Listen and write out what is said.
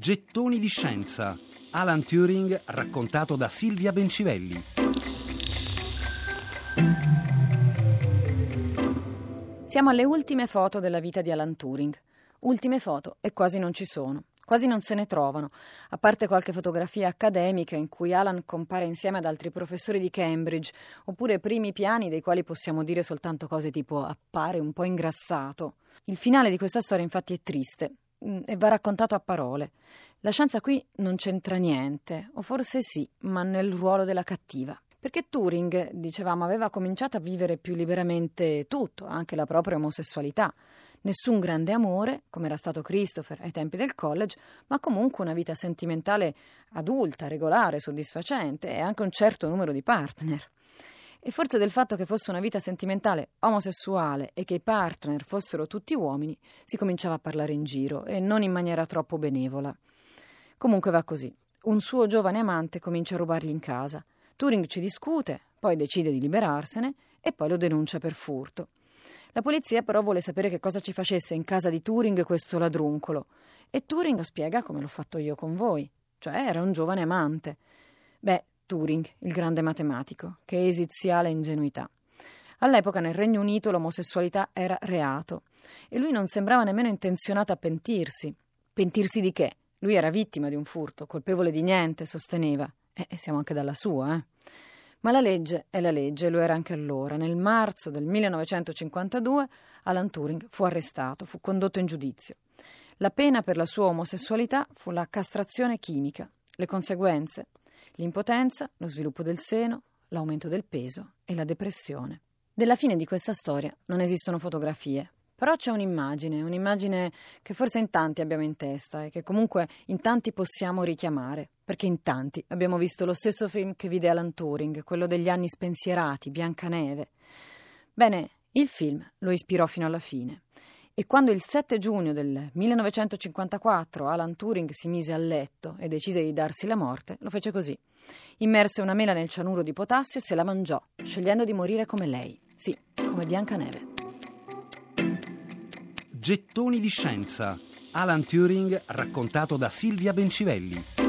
Gettoni di scienza. Alan Turing raccontato da Silvia Bencivelli. Siamo alle ultime foto della vita di Alan Turing. Ultime foto e quasi non ci sono. Quasi non se ne trovano, a parte qualche fotografia accademica in cui Alan compare insieme ad altri professori di Cambridge, oppure primi piani dei quali possiamo dire soltanto cose tipo appare un po' ingrassato. Il finale di questa storia infatti è triste e va raccontato a parole. La scienza qui non c'entra niente, o forse sì, ma nel ruolo della cattiva. Perché Turing, dicevamo, aveva cominciato a vivere più liberamente tutto, anche la propria omosessualità nessun grande amore, come era stato Christopher ai tempi del college, ma comunque una vita sentimentale adulta, regolare, soddisfacente e anche un certo numero di partner. E forse del fatto che fosse una vita sentimentale omosessuale e che i partner fossero tutti uomini, si cominciava a parlare in giro e non in maniera troppo benevola. Comunque va così. Un suo giovane amante comincia a rubargli in casa. Turing ci discute, poi decide di liberarsene e poi lo denuncia per furto. La polizia però vuole sapere che cosa ci facesse in casa di Turing questo ladruncolo e Turing lo spiega come l'ho fatto io con voi, cioè era un giovane amante. Beh, Turing, il grande matematico, che esiziale ingenuità. All'epoca nel Regno Unito l'omosessualità era reato e lui non sembrava nemmeno intenzionato a pentirsi. Pentirsi di che? Lui era vittima di un furto, colpevole di niente, sosteneva. E siamo anche dalla sua, eh. Ma la legge è la legge, lo era anche allora. Nel marzo del 1952 Alan Turing fu arrestato, fu condotto in giudizio. La pena per la sua omosessualità fu la castrazione chimica, le conseguenze, l'impotenza, lo sviluppo del seno, l'aumento del peso e la depressione. Della fine di questa storia non esistono fotografie, però c'è un'immagine, un'immagine che forse in tanti abbiamo in testa e che comunque in tanti possiamo richiamare, perché in tanti abbiamo visto lo stesso film che vide Alan Turing, quello degli anni spensierati, Biancaneve. Bene, il film lo ispirò fino alla fine. E quando il 7 giugno del 1954 Alan Turing si mise a letto e decise di darsi la morte, lo fece così. Immerse una mela nel cianuro di potassio e se la mangiò, scegliendo di morire come lei. Sì, come Biancaneve. Gettoni di scienza. Alan Turing raccontato da Silvia Bencivelli.